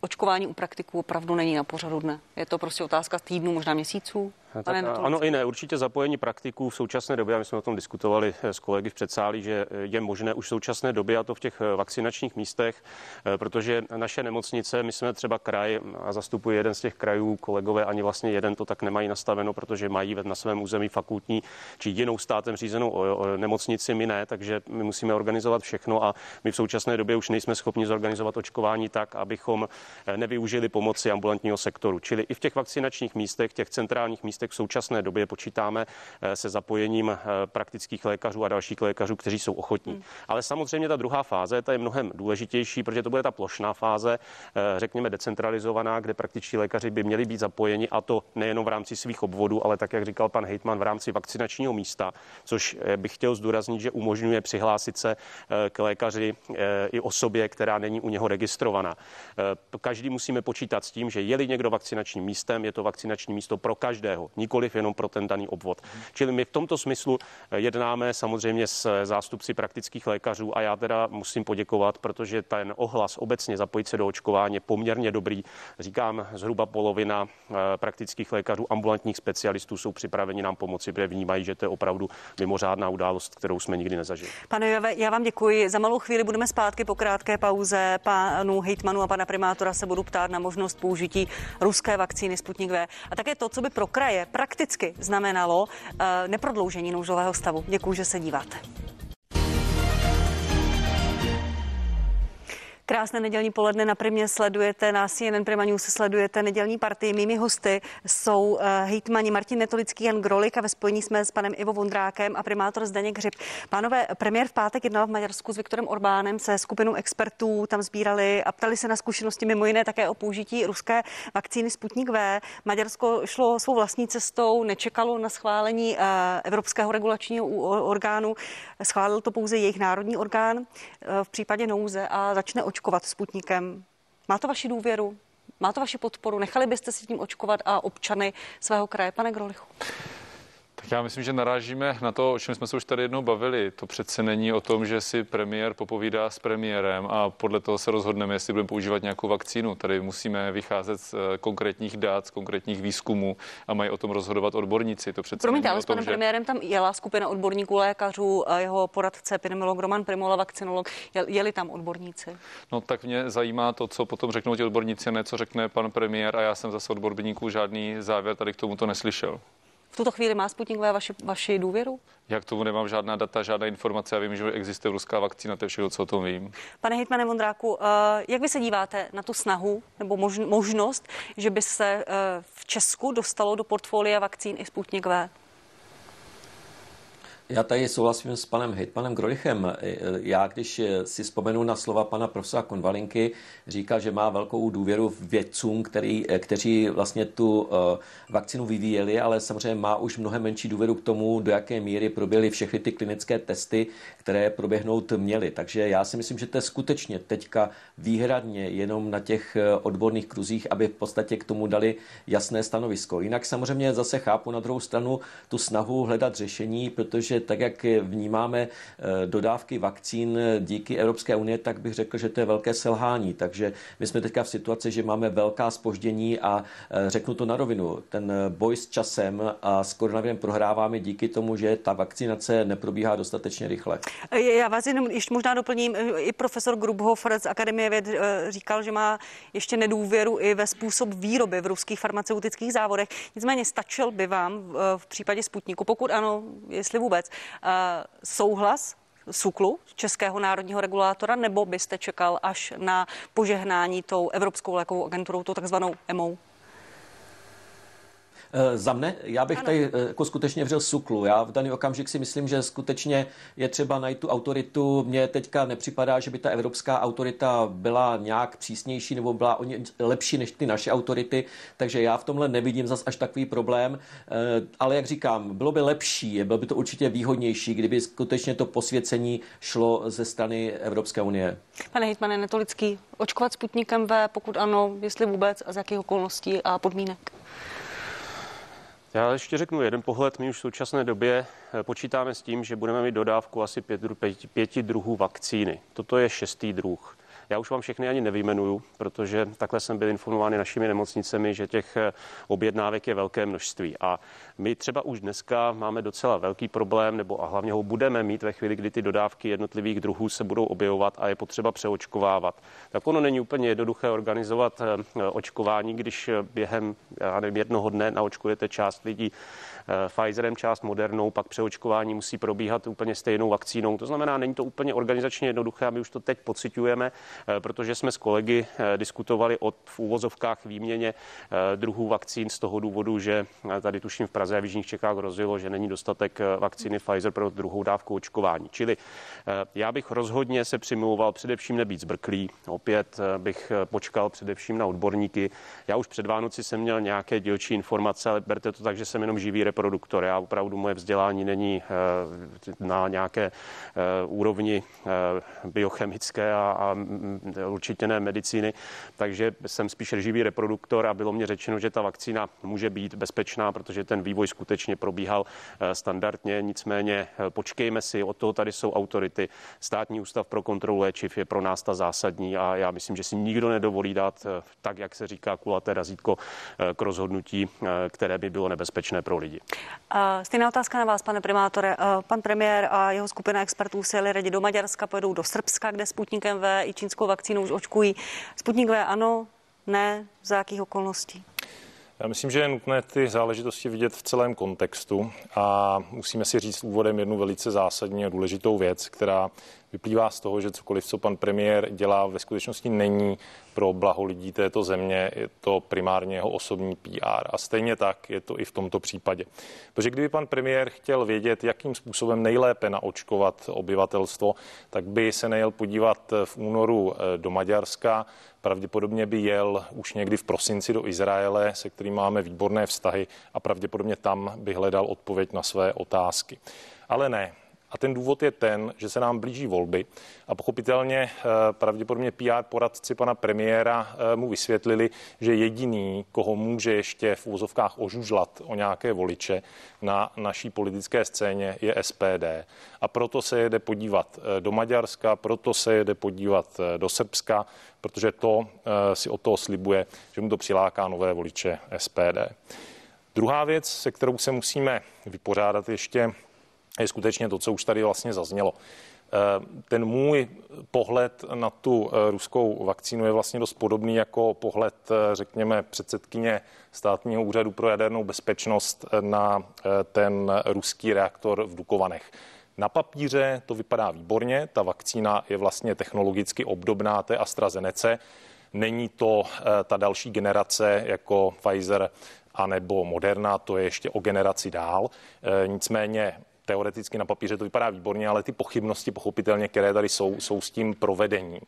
očkování u praktiků opravdu není na pořadu dne. Je to prostě otázka týdnů, možná měsíců. Tak, ano i ne, určitě zapojení praktiků v současné době, a my jsme o tom diskutovali s kolegy v předsálí, že je možné už v současné době a to v těch vakcinačních místech, eh, protože naše nemocnice, my jsme třeba kraj a zastupuji jeden z těch krajů, kolegové ani vlastně jeden to tak nemají nastaveno, protože mají na svém území fakultní či jinou státem řízenou nemocnici, my ne, takže my musíme organizovat všechno a my v současné době už nejsme schopni zorganizovat očkování tak, abychom eh, nevyužili pomoci ambulantního sektoru. Čili i v těch vakcinačních místech, těch centrálních místech, místech v současné době počítáme eh, se zapojením eh, praktických lékařů a dalších lékařů, kteří jsou ochotní. Hmm. Ale samozřejmě ta druhá fáze, ta je mnohem důležitější, protože to bude ta plošná fáze, eh, řekněme decentralizovaná, kde praktičtí lékaři by měli být zapojeni a to nejenom v rámci svých obvodů, ale tak, jak říkal pan Hejtman, v rámci vakcinačního místa, což bych chtěl zdůraznit, že umožňuje přihlásit se k lékaři i osobě, která není u něho registrovaná. Každý musíme počítat s tím, že je-li někdo vakcinačním místem, je to vakcinační místo pro každého nikoliv jenom pro ten daný obvod. Čili my v tomto smyslu eh, jednáme samozřejmě s eh, zástupci praktických lékařů a já teda musím poděkovat, protože ten ohlas obecně zapojit se do očkování je poměrně dobrý. Říkám, zhruba polovina eh, praktických lékařů, ambulantních specialistů jsou připraveni nám pomoci, protože vnímají, že to je opravdu mimořádná událost, kterou jsme nikdy nezažili. Pane Jove, já vám děkuji. Za malou chvíli budeme zpátky po krátké pauze. Panu hejtmanu a pana primátora se budu ptát na možnost použití ruské vakcíny Sputnik V a také to, co by pro kraje prakticky znamenalo eh, neprodloužení nouzového stavu. Děkuji, že se díváte. Krásné nedělní poledne na Primě sledujete, na CNN Prima News sledujete nedělní partii. Mými hosty jsou uh, hejtmani Martin Netolický, Jan Grolik a ve spojení jsme s panem Ivo Vondrákem a primátor Zdeněk Hřib. Pánové, premiér v pátek jednal v Maďarsku s Viktorem Orbánem se skupinou expertů, tam sbírali a ptali se na zkušenosti mimo jiné také o použití ruské vakcíny Sputnik V. Maďarsko šlo svou vlastní cestou, nečekalo na schválení uh, Evropského regulačního orgánu, schválil to pouze jejich národní orgán uh, v případě nouze a začne očkovat očkovat Sputnikem. Má to vaši důvěru? Má to vaši podporu? Nechali byste si tím očkovat a občany svého kraje, pane Grolichu? Tak já myslím, že narážíme na to, o čem jsme se už tady jednou bavili. To přece není o tom, že si premiér popovídá s premiérem a podle toho se rozhodneme, jestli budeme používat nějakou vakcínu. Tady musíme vycházet z eh, konkrétních dát, z konkrétních výzkumů a mají o tom rozhodovat odborníci. To přece Promiňte, ale s panem že... premiérem tam jela skupina odborníků, lékařů, a jeho poradce, epidemiolog Roman Primola, vakcinolog. Jeli tam odborníci? No tak mě zajímá to, co potom řeknou ti odborníci, ne co řekne pan premiér a já jsem zase odborníků žádný závěr tady k tomuto neslyšel. V tuto chvíli má Sputnik V vaši, vaši důvěru? Já k tomu nemám žádná data, žádná informace. Já vím, že existuje ruská vakcína, to je všechno, co o tom vím. Pane Hitmane Vondráku, eh, jak vy se díváte na tu snahu nebo možnost, že by se eh, v Česku dostalo do portfolia vakcín i Sputnik V? Já tady souhlasím s panem Hejtmanem Grolichem. Já, když si vzpomenu na slova pana profesora Konvalinky, říká, že má velkou důvěru v vědcům, který, kteří vlastně tu eh, vakcinu vyvíjeli, ale samozřejmě má už mnohem menší důvěru k tomu, do jaké míry proběhly všechny ty klinické testy, které proběhnout měly. Takže já si myslím, že to je skutečně teďka výhradně jenom na těch eh, odborných kruzích, aby v podstatě k tomu dali jasné stanovisko. Jinak samozřejmě zase chápu na druhou stranu tu snahu hledat řešení, protože tak, jak vnímáme eh, dodávky vakcín díky Evropské unie, tak bych řekl, že to je velké selhání. Takže my jsme teďka v situaci, že máme velká spoždění a eh, řeknu to na rovinu. Ten boj s časem a s koronavirem prohráváme díky tomu, že ta vakcinace neprobíhá dostatečně rychle. Já vás jenom ještě možná doplním. I profesor Grubhofer z Akademie věd eh, říkal, že má ještě nedůvěru i ve způsob výroby v ruských farmaceutických závodech. Nicméně stačil by vám v případě Sputniku, pokud ano, jestli vůbec, Eh, souhlas SUKLu, Českého národního regulátora, nebo byste čekal až na požehnání tou Evropskou lékovou agenturou, tou takzvanou EMO? Eh, za mne, já bych ano. tady eh, jako skutečně vřel suklu. Já v daný okamžik si myslím, že skutečně je třeba najít tu autoritu. Mně teďka nepřipadá, že by ta evropská autorita byla nějak přísnější nebo byla o lepší než ty naše autority, takže já v tomhle nevidím zas až takový problém. Eh, ale jak říkám, bylo by lepší, bylo by to určitě výhodnější, kdyby skutečně to posvěcení šlo ze strany Evropské unie. Pane Hitmane Netolický, očkovat Sputnikem V, pokud ano, jestli vůbec a z jakých okolností a podmínek? Já ještě řeknu jeden pohled. My už v současné době eh, počítáme s tím, že budeme mít dodávku asi pět, pěti, pěti druhů vakcíny. Toto je šestý druh. Já už vám všechny ani nevyjmenuju, protože takhle jsem byl informován našimi nemocnicemi, že těch eh, objednávek je velké množství. A my třeba už dneska máme docela velký problém, nebo a hlavně ho budeme mít ve chvíli, kdy ty dodávky jednotlivých druhů se budou objevovat a je potřeba přeočkovávat. Tak ono není úplně jednoduché organizovat eh, očkování, když během já nevím, jednoho dne naočkujete část lidí Eh, Pfizerem, část Modernou, pak přeočkování musí probíhat úplně stejnou vakcínou. To znamená, není to úplně organizačně jednoduché a my už to teď pocitujeme, eh, protože jsme s kolegy eh, diskutovali o v úvozovkách výměně druhů vakcín z toho důvodu, že tady tuším v Praze a v Jižních Čechách hrozilo, že není dostatek vakcíny Pfizer pro druhou dávku očkování. Čili já bych rozhodně se přimlouval především nebýt zbrklý. Opět bych počkal především na odborníky. Já už před Vánoci jsem měl nějaké dílčí informace, ale berte to tak, že jsem jenom živý reproduktor. Já opravdu moje vzdělání není eh, na nějaké eh, úrovni eh, biochemické a, a mm, určitě ne medicíny, takže jsem spíš živý reproduktor a bylo mě řečeno, že ta vakcína může být bezpečná, protože ten vývoj skutečně probíhal standardně. Nicméně počkejme si, od toho tady jsou autority. Státní ústav pro kontrolu léčiv je pro nás ta zásadní a já myslím, že si nikdo nedovolí dát, tak jak se říká, kulaté razítko k rozhodnutí, které by bylo nebezpečné pro lidi. Stejná otázka na vás, pane primátore. Pan premiér a jeho skupina expertů se jeli raději do Maďarska, pojedou do Srbska, kde Sputnikem V i čínskou vakcínou už očkují. Sputnik V ano, ne, za jakých okolností? Já myslím, že je nutné ty záležitosti vidět v celém kontextu a musíme si říct úvodem jednu velice zásadní a důležitou věc, která Vyplývá z toho, že cokoliv, co pan premiér dělá, ve skutečnosti není pro blaho lidí této země, je to primárně jeho osobní PR. A stejně tak je to i v tomto případě. Protože kdyby pan premiér chtěl vědět, jakým způsobem nejlépe naočkovat obyvatelstvo, tak by se nejel podívat v únoru eh, do Maďarska, pravděpodobně by jel už někdy v prosinci do Izraele, se kterým máme výborné vztahy a pravděpodobně tam by hledal odpověď na své otázky. Ale ne, a ten důvod je ten, že se nám blíží volby a pochopitelně eh, pravděpodobně PR poradci pana premiéra eh, mu vysvětlili, že jediný, koho může ještě v úzovkách ožužlat o nějaké voliče na naší politické scéně, je SPD. A proto se jede podívat eh, do Maďarska, proto se jede podívat do Srbska, protože to si o toho slibuje, že mu to přiláká nové voliče SPD. Druhá věc, se kterou se musíme vypořádat ještě, je skutečně to, co už tady vlastně zaznělo. Eh, ten můj pohled na tu eh, ruskou vakcínu je vlastně dost podobný jako pohled, eh, řekněme, předsedkyně státního úřadu pro jadernou bezpečnost na ten ruský reaktor v Dukovanech. Na papíře to vypadá výborně, ta vakcína je vlastně technologicky obdobná té AstraZeneca. Není to ta další generace jako Pfizer anebo Moderna, to je ještě o generaci dál. Nicméně teoreticky na papíře to vypadá výborně, ale ty pochybnosti pochopitelně, které tady jsou, jsou s tím provedením.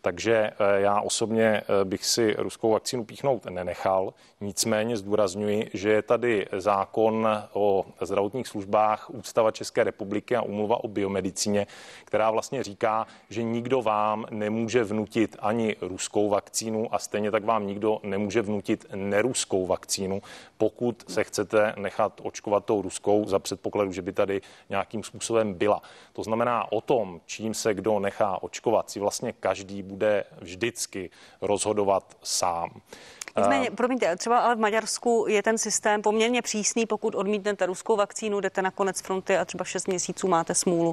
Takže eh, já osobně eh, bych si ruskou vakcínu píchnout nenechal. Nicméně zdůrazňuji, že je tady zákon o zdravotních službách, Ústava České republiky a umluva o biomedicíně, která vlastně říká, že nikdo vám nemůže vnutit ani ruskou vakcínu a stejně tak vám nikdo nemůže vnutit neruskou vakcínu, pokud se chcete nechat očkovat tou ruskou za předpokladu, že by tady nějakým způsobem byla. To znamená o tom, čím se kdo nechá očkovat, si vlastně každý bude vždycky rozhodovat sám. Nicméně, promiňte, třeba ale v Maďarsku je ten systém poměrně přísný, pokud odmítnete ruskou vakcínu, jdete na konec fronty a třeba 6 měsíců máte smůlu.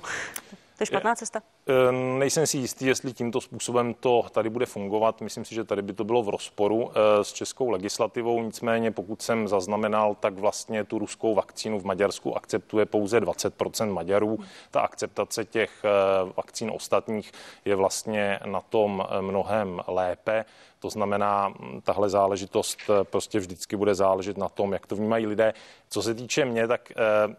To je špatná cesta? E, nejsem si jistý, jestli tímto způsobem to tady bude fungovat. Myslím si, že tady by to bylo v rozporu e, s českou legislativou. Nicméně, pokud jsem zaznamenal, tak vlastně tu ruskou vakcínu v Maďarsku akceptuje pouze 20% Maďarů. Ta akceptace těch e, vakcín ostatních je vlastně na tom mnohem lépe. To znamená, tahle záležitost prostě vždycky bude záležet na tom, jak to vnímají lidé. Co se týče mě, tak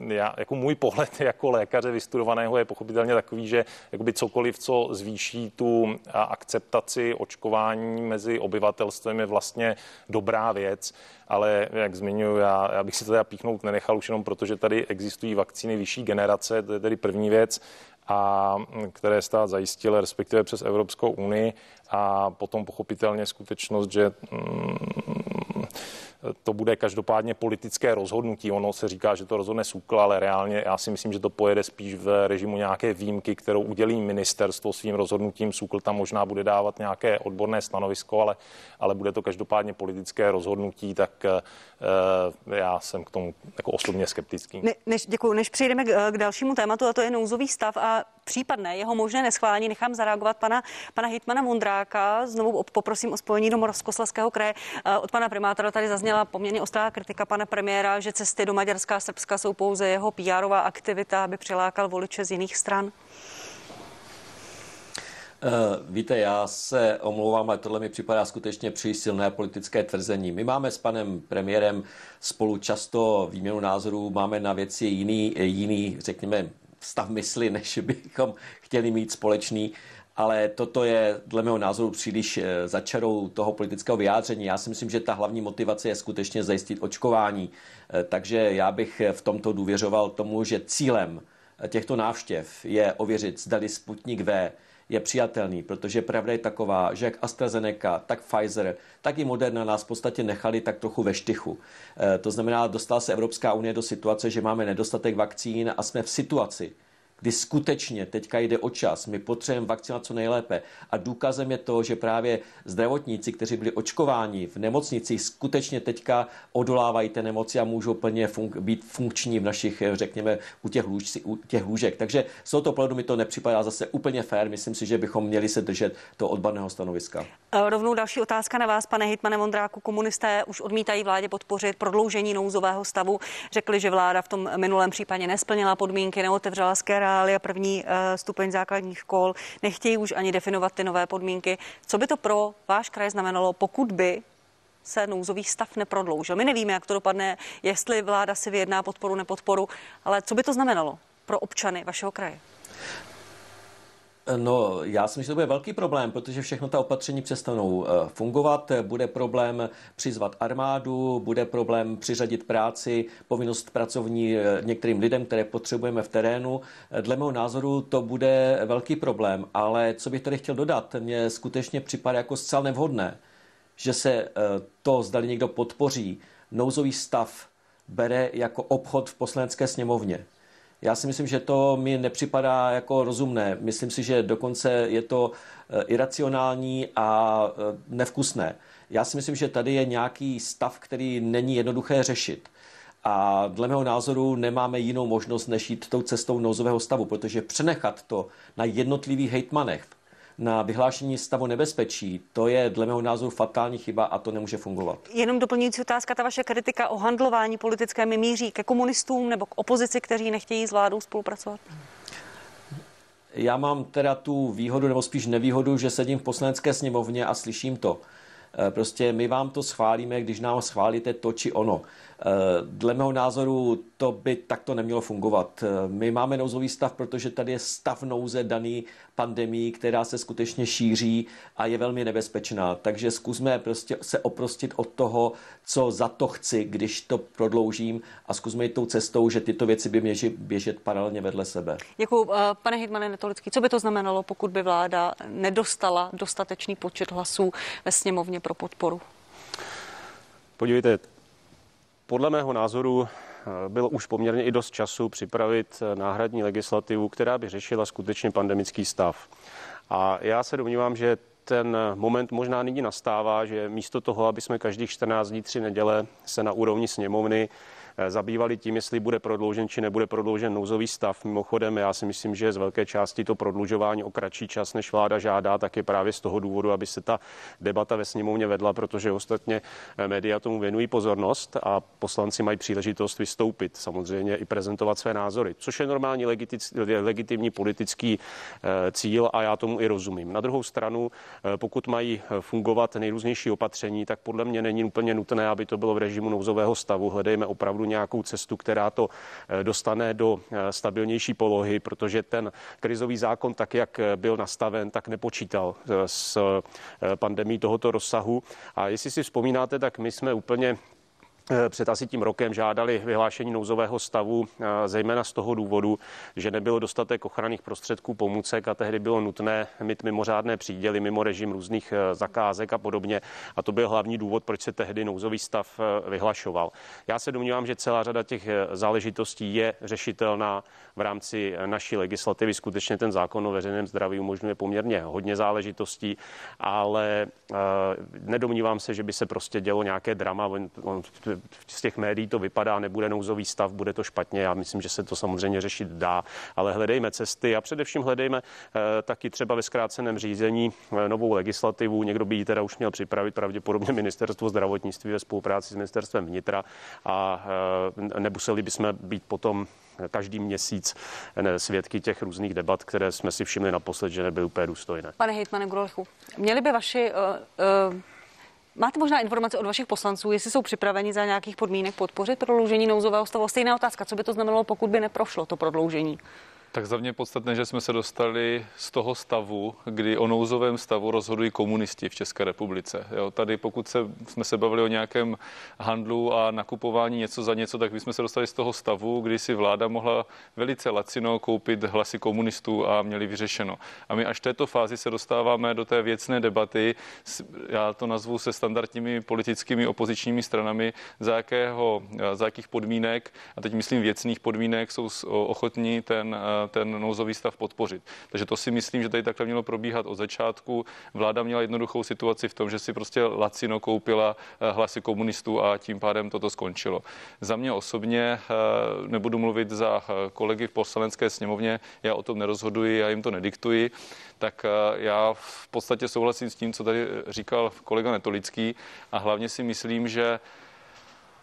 já, jako můj pohled jako lékaře vystudovaného je pochopitelně takový, že jakoby cokoliv, co zvýší tu akceptaci očkování mezi obyvatelstvem je vlastně dobrá věc, ale jak zmiňuji, já, já bych si to teda píchnout nenechal už jenom proto, že tady existují vakcíny vyšší generace, to je tedy první věc a které stát zajistil, respektive přes Evropskou unii. A potom pochopitelně skutečnost, že mm, to bude každopádně politické rozhodnutí. Ono se říká, že to rozhodne SÚKL, ale reálně já si myslím, že to pojede spíš v režimu nějaké výjimky, kterou udělí ministerstvo svým rozhodnutím. SÚKL tam možná bude dávat nějaké odborné stanovisko, ale, ale bude to každopádně politické rozhodnutí, tak já jsem k tomu jako osobně skeptický. Ne, než, děkuji. Než přejdeme k, k dalšímu tématu, a to je nouzový stav a případné jeho možné neschválení, nechám zareagovat pana, pana hitmana Mundráka. Znovu poprosím o spojení do Moravskoslezského kraje. Eh, od pana primátora tady zazněla poměrně ostrá kritika pana premiéra, že cesty do Maďarska a Srbska jsou pouze jeho pr aktivita, aby přilákal voliče z jiných stran. Uh, víte, já se omlouvám, ale tohle mi připadá skutečně příliš silné politické tvrzení. My máme s panem premiérem spolu často výměnu názorů, máme na věci jiný, jiný řekněme, stav mysli, než bychom chtěli mít společný ale toto je dle mého názoru příliš eh, začarou toho politického vyjádření. Já si myslím, že ta hlavní motivace je skutečně zajistit očkování. Eh, takže já bych v tomto důvěřoval tomu, že cílem eh, těchto návštěv je ověřit, zdali Sputnik V je přijatelný, protože pravda je taková, že jak AstraZeneca, tak Pfizer, tak i Moderna nás v podstatě nechali tak trochu ve štychu. To znamená, dostala se Evropská unie do situace, že máme nedostatek vakcín a jsme v situaci, kdy skutečně teďka jde o čas. My potřebujeme vakcinovat co nejlépe. A důkazem je to, že právě zdravotníci, kteří byli očkováni v nemocnicích, skutečně teďka odolávají té nemoci a můžou plně fun- být funkční v našich, řekněme, u těch, lůž, u těch lůžek. Takže z tohoto pohledu mi to nepřipadá zase úplně fér. Myslím si, že bychom měli se držet toho odborného stanoviska. Rovnou další otázka na vás, pane Hitmane Vondráku. Komunisté už odmítají vládě podpořit prodloužení nouzového stavu. Řekli, že vláda v tom minulém případě nesplnila podmínky, neotevřela reália první stupeň základních škol, nechtějí už ani definovat ty nové podmínky. Co by to pro váš kraj znamenalo, pokud by se nouzový stav neprodloužil. My nevíme, jak to dopadne, jestli vláda si vyjedná podporu, nepodporu, ale co by to znamenalo pro občany vašeho kraje? No, já si myslím, že to bude velký problém, protože všechno ta opatření přestanou eh, fungovat. Bude problém přizvat armádu, bude problém přiřadit práci, povinnost pracovní eh, některým lidem, které potřebujeme v terénu. Eh, dle mého názoru to bude velký problém, ale co bych tady chtěl dodat, mně skutečně připadá jako zcela nevhodné, že se to, zdali někdo podpoří, nouzový stav bere jako obchod v poslanecké sněmovně. Já si myslím, že to mi nepřipadá jako rozumné. Myslím si, že dokonce je to eh, iracionální a eh, nevkusné. Já si myslím, že tady je nějaký stav, který není jednoduché řešit. A dle mého názoru nemáme jinou možnost, než jít tou cestou nouzového stavu, protože přenechat to na jednotlivých hejtmanech, na vyhlášení stavu nebezpečí, to je dle mého názoru fatální chyba a to nemůže fungovat. Jenom doplňující otázka, ta vaše kritika o handlování politické míří ke komunistům nebo k opozici, kteří nechtějí s vládou spolupracovat? Já mám teda tu výhodu, nebo spíš nevýhodu, že sedím v poslanecké sněmovně a slyším to. Eh, prostě my vám to schválíme, když nám schválíte to či ono. Eh, dle mého názoru to by takto nemělo fungovat. Eh, my máme nouzový stav, protože tady je stav nouze daný pandemii, která se skutečně šíří a je velmi nebezpečná. Takže zkusme prostě se oprostit od toho, co za to chci, když to prodloužím a zkusme jít tou cestou, že tyto věci by měly běžet paralelně vedle sebe. Děkuji. Pane Hitmane Netolický, co by to znamenalo, pokud by vláda nedostala dostatečný počet hlasů ve sněmovně pro podporu? Podívejte, podle mého názoru eh, bylo už poměrně i dost času připravit eh, náhradní legislativu, která by řešila skutečně pandemický stav. A já se domnívám, že ten moment možná nyní nastává, že místo toho, aby jsme každých 14 dní, tři neděle se na úrovni sněmovny zabývali tím, jestli bude prodloužen či nebude prodloužen nouzový stav. Mimochodem, já si myslím, že z velké části to prodlužování o kratší čas, než vláda žádá, tak je právě z toho důvodu, aby se ta debata ve sněmovně vedla, protože ostatně eh, média tomu věnují pozornost a poslanci mají příležitost vystoupit, samozřejmě i prezentovat své názory, což je normální legitimní politický eh, cíl a já tomu i rozumím. Na druhou stranu, pokud mají fungovat nejrůznější opatření, tak podle mě není úplně nutné, aby to bylo v režimu nouzového stavu. Hledejme opravdu opravdu nějakou cestu, která to eh, dostane do eh, stabilnější polohy, protože ten krizový zákon, tak jak eh, byl nastaven, tak nepočítal s pandemí tohoto rozsahu. A jestli si vzpomínáte, tak my jsme úplně před asi tím rokem žádali vyhlášení nouzového stavu, eh, zejména z toho důvodu, že nebylo dostatek ochranných prostředků pomůcek a tehdy bylo nutné mít mimořádné příděly mimo režim různých eh, zakázek a podobně. A to byl hlavní důvod, proč se tehdy nouzový stav vyhlašoval. Já se domnívám, že celá řada těch záležitostí je řešitelná v rámci naší legislativy. Skutečně ten zákon o veřejném zdraví umožňuje poměrně hodně záležitostí, ale nedomnívám se, že by se prostě dělo nějaké drama. On, on z těch médií to vypadá, nebude nouzový stav, bude to špatně. Já myslím, že se to samozřejmě řešit dá, ale hledejme cesty a především hledejme eh, taky třeba ve zkráceném řízení eh, novou legislativu. Někdo by ji teda už měl připravit, pravděpodobně ministerstvo zdravotnictví ve spolupráci s ministerstvem vnitra a eh, nemuseli bychom být potom každý měsíc svědky těch různých debat, které jsme si všimli naposled, že nebyly úplně důstojné. Pane hejtmane Grolechu, měli by vaši uh, uh Máte možná informace od vašich poslanců, jestli jsou připraveni za nějakých podmínek podpořit prodloužení nouzového stavu? Stejná otázka, co by to znamenalo, pokud by neprošlo to prodloužení? Tak za mě podstatné, že jsme se dostali z toho stavu, kdy o nouzovém stavu rozhodují komunisti v České republice. Jo, tady pokud se, jsme se bavili o nějakém handlu a nakupování něco za něco, tak bychom se dostali z toho stavu, kdy si vláda mohla velice lacino koupit hlasy komunistů a měli vyřešeno. A my až v této fázi se dostáváme do té věcné debaty, já to nazvu se standardními politickými opozičními stranami, za, jakého, za jakých podmínek, a teď myslím věcných podmínek, jsou ochotní ten ten nouzový stav podpořit. Takže to si myslím, že tady takhle mělo probíhat od začátku. Vláda měla jednoduchou situaci v tom, že si prostě lacino koupila eh, hlasy komunistů a tím pádem toto skončilo. Za mě osobně eh, nebudu mluvit za eh, kolegy v poslanecké sněmovně, já o tom nerozhoduji, já jim to nediktuji, tak já v podstatě souhlasím s tím, co tady říkal kolega Netolický a hlavně si myslím, že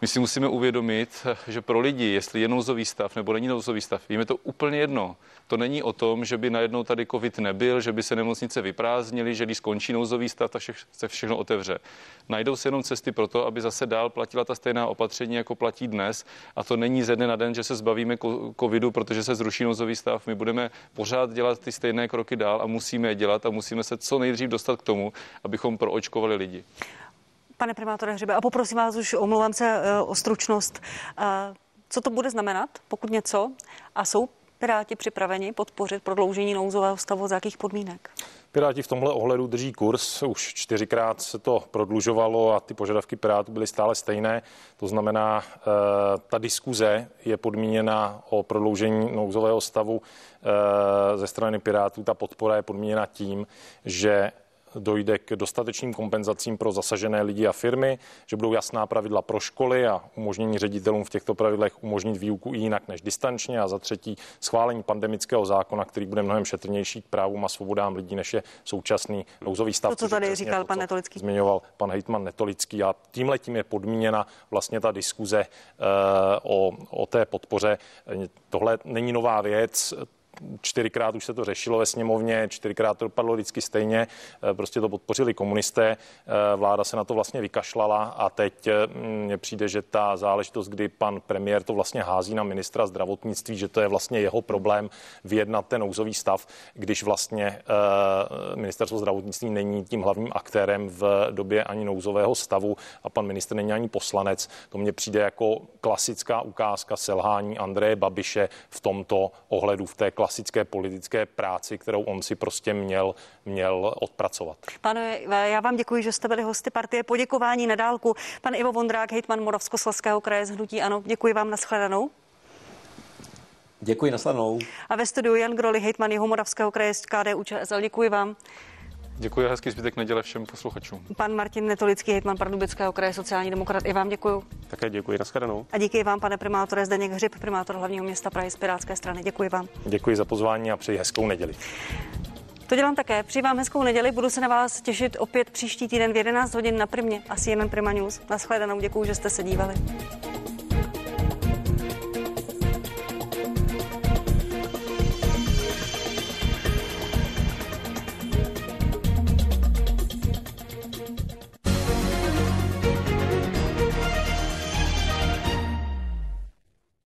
My si musíme uvědomit, že pro lidi, jestli je nouzový stav nebo není nouzový stav, jim je to úplně jedno. To není o tom, že by najednou tady covid nebyl, že by se nemocnice vyprázdnily, že když skončí nouzový stav, tak se všechno otevře. Najdou se jenom cesty pro to, aby zase dál platila ta stejná opatření, jako platí dnes. A to není ze dne na den, že se zbavíme covidu, protože se zruší nouzový stav. My budeme pořád dělat ty stejné kroky dál a musíme je dělat a musíme se co nejdřív dostat k tomu, abychom proočkovali lidi. Pane primátore Hřibe, a poprosím vás už, omlouvám se eh, o stručnost, eh, co to bude znamenat, pokud něco, a jsou Piráti připraveni podpořit prodloužení nouzového stavu za jakých podmínek? Piráti v tomhle ohledu drží kurz. Už čtyřikrát se to prodlužovalo a ty požadavky Pirátů byly stále stejné. To znamená, eh, ta diskuze je podmíněna o prodloužení nouzového stavu ze strany Pirátů. Ta podpora je podmíněna tím, že dojde k dostatečným kompenzacím pro zasažené lidi a firmy, že budou jasná pravidla pro školy a umožnění ředitelům v těchto pravidlech umožnit výuku i jinak než distančně a za třetí schválení pandemického zákona, který bude mnohem šetrnější k právům a svobodám lidí, než je současný nouzový stav. To, co tady říkal to, pan Netolický. Zmiňoval pan hejtman Netolický a tímhle tím je podmíněna vlastně ta diskuze uh, o, o té podpoře. Tohle není nová věc, čtyřikrát už se to řešilo ve sněmovně, čtyřikrát to dopadlo vždycky stejně, eh, prostě to podpořili komunisté, eh, vláda se na to vlastně vykašlala a teď eh, mně přijde, že ta záležitost, kdy pan premiér to vlastně hází na ministra zdravotnictví, že to je vlastně jeho problém vyjednat ten nouzový stav, když vlastně ministerstvo zdravotnictví není tím hlavním aktérem v době ani nouzového stavu a pan ministr není ani poslanec. To mně přijde jako klasická ukázka selhání Andreje Babiše v tomto ohledu, v té klasické politické práci, kterou on si prostě měl, měl odpracovat. Pane, já vám děkuji, že jste byli hosty partie poděkování na dálku. Pan Ivo Vondrák, hejtman Moravskoslezského kraje z Hnutí Ano, děkuji vám, nashledanou. Děkuji, nashledanou. A ve studiu Jan Groli, hejtman Jihomoravského kraje z KDU ČSL, děkuji vám. Děkuji, hezký zbytek neděle všem posluchačům. Pan Martin Netolický, hejtman Pardubického kraje, sociální demokrat, i vám děkuji. Také děkuji, nashledanou. A díky vám, pane primátore Zdeněk Hřib, primátor hlavního města Prahy z Pirátské strany. Děkuji vám. Děkuji za pozvání a přeji hezkou neděli. To dělám také. Přeji vám hezkou neděli. Budu se na vás těšit opět příští týden v 11 hodin na Primě. Asi jeden Prima News. Naschledanou. Děkuji, že jste se dívali.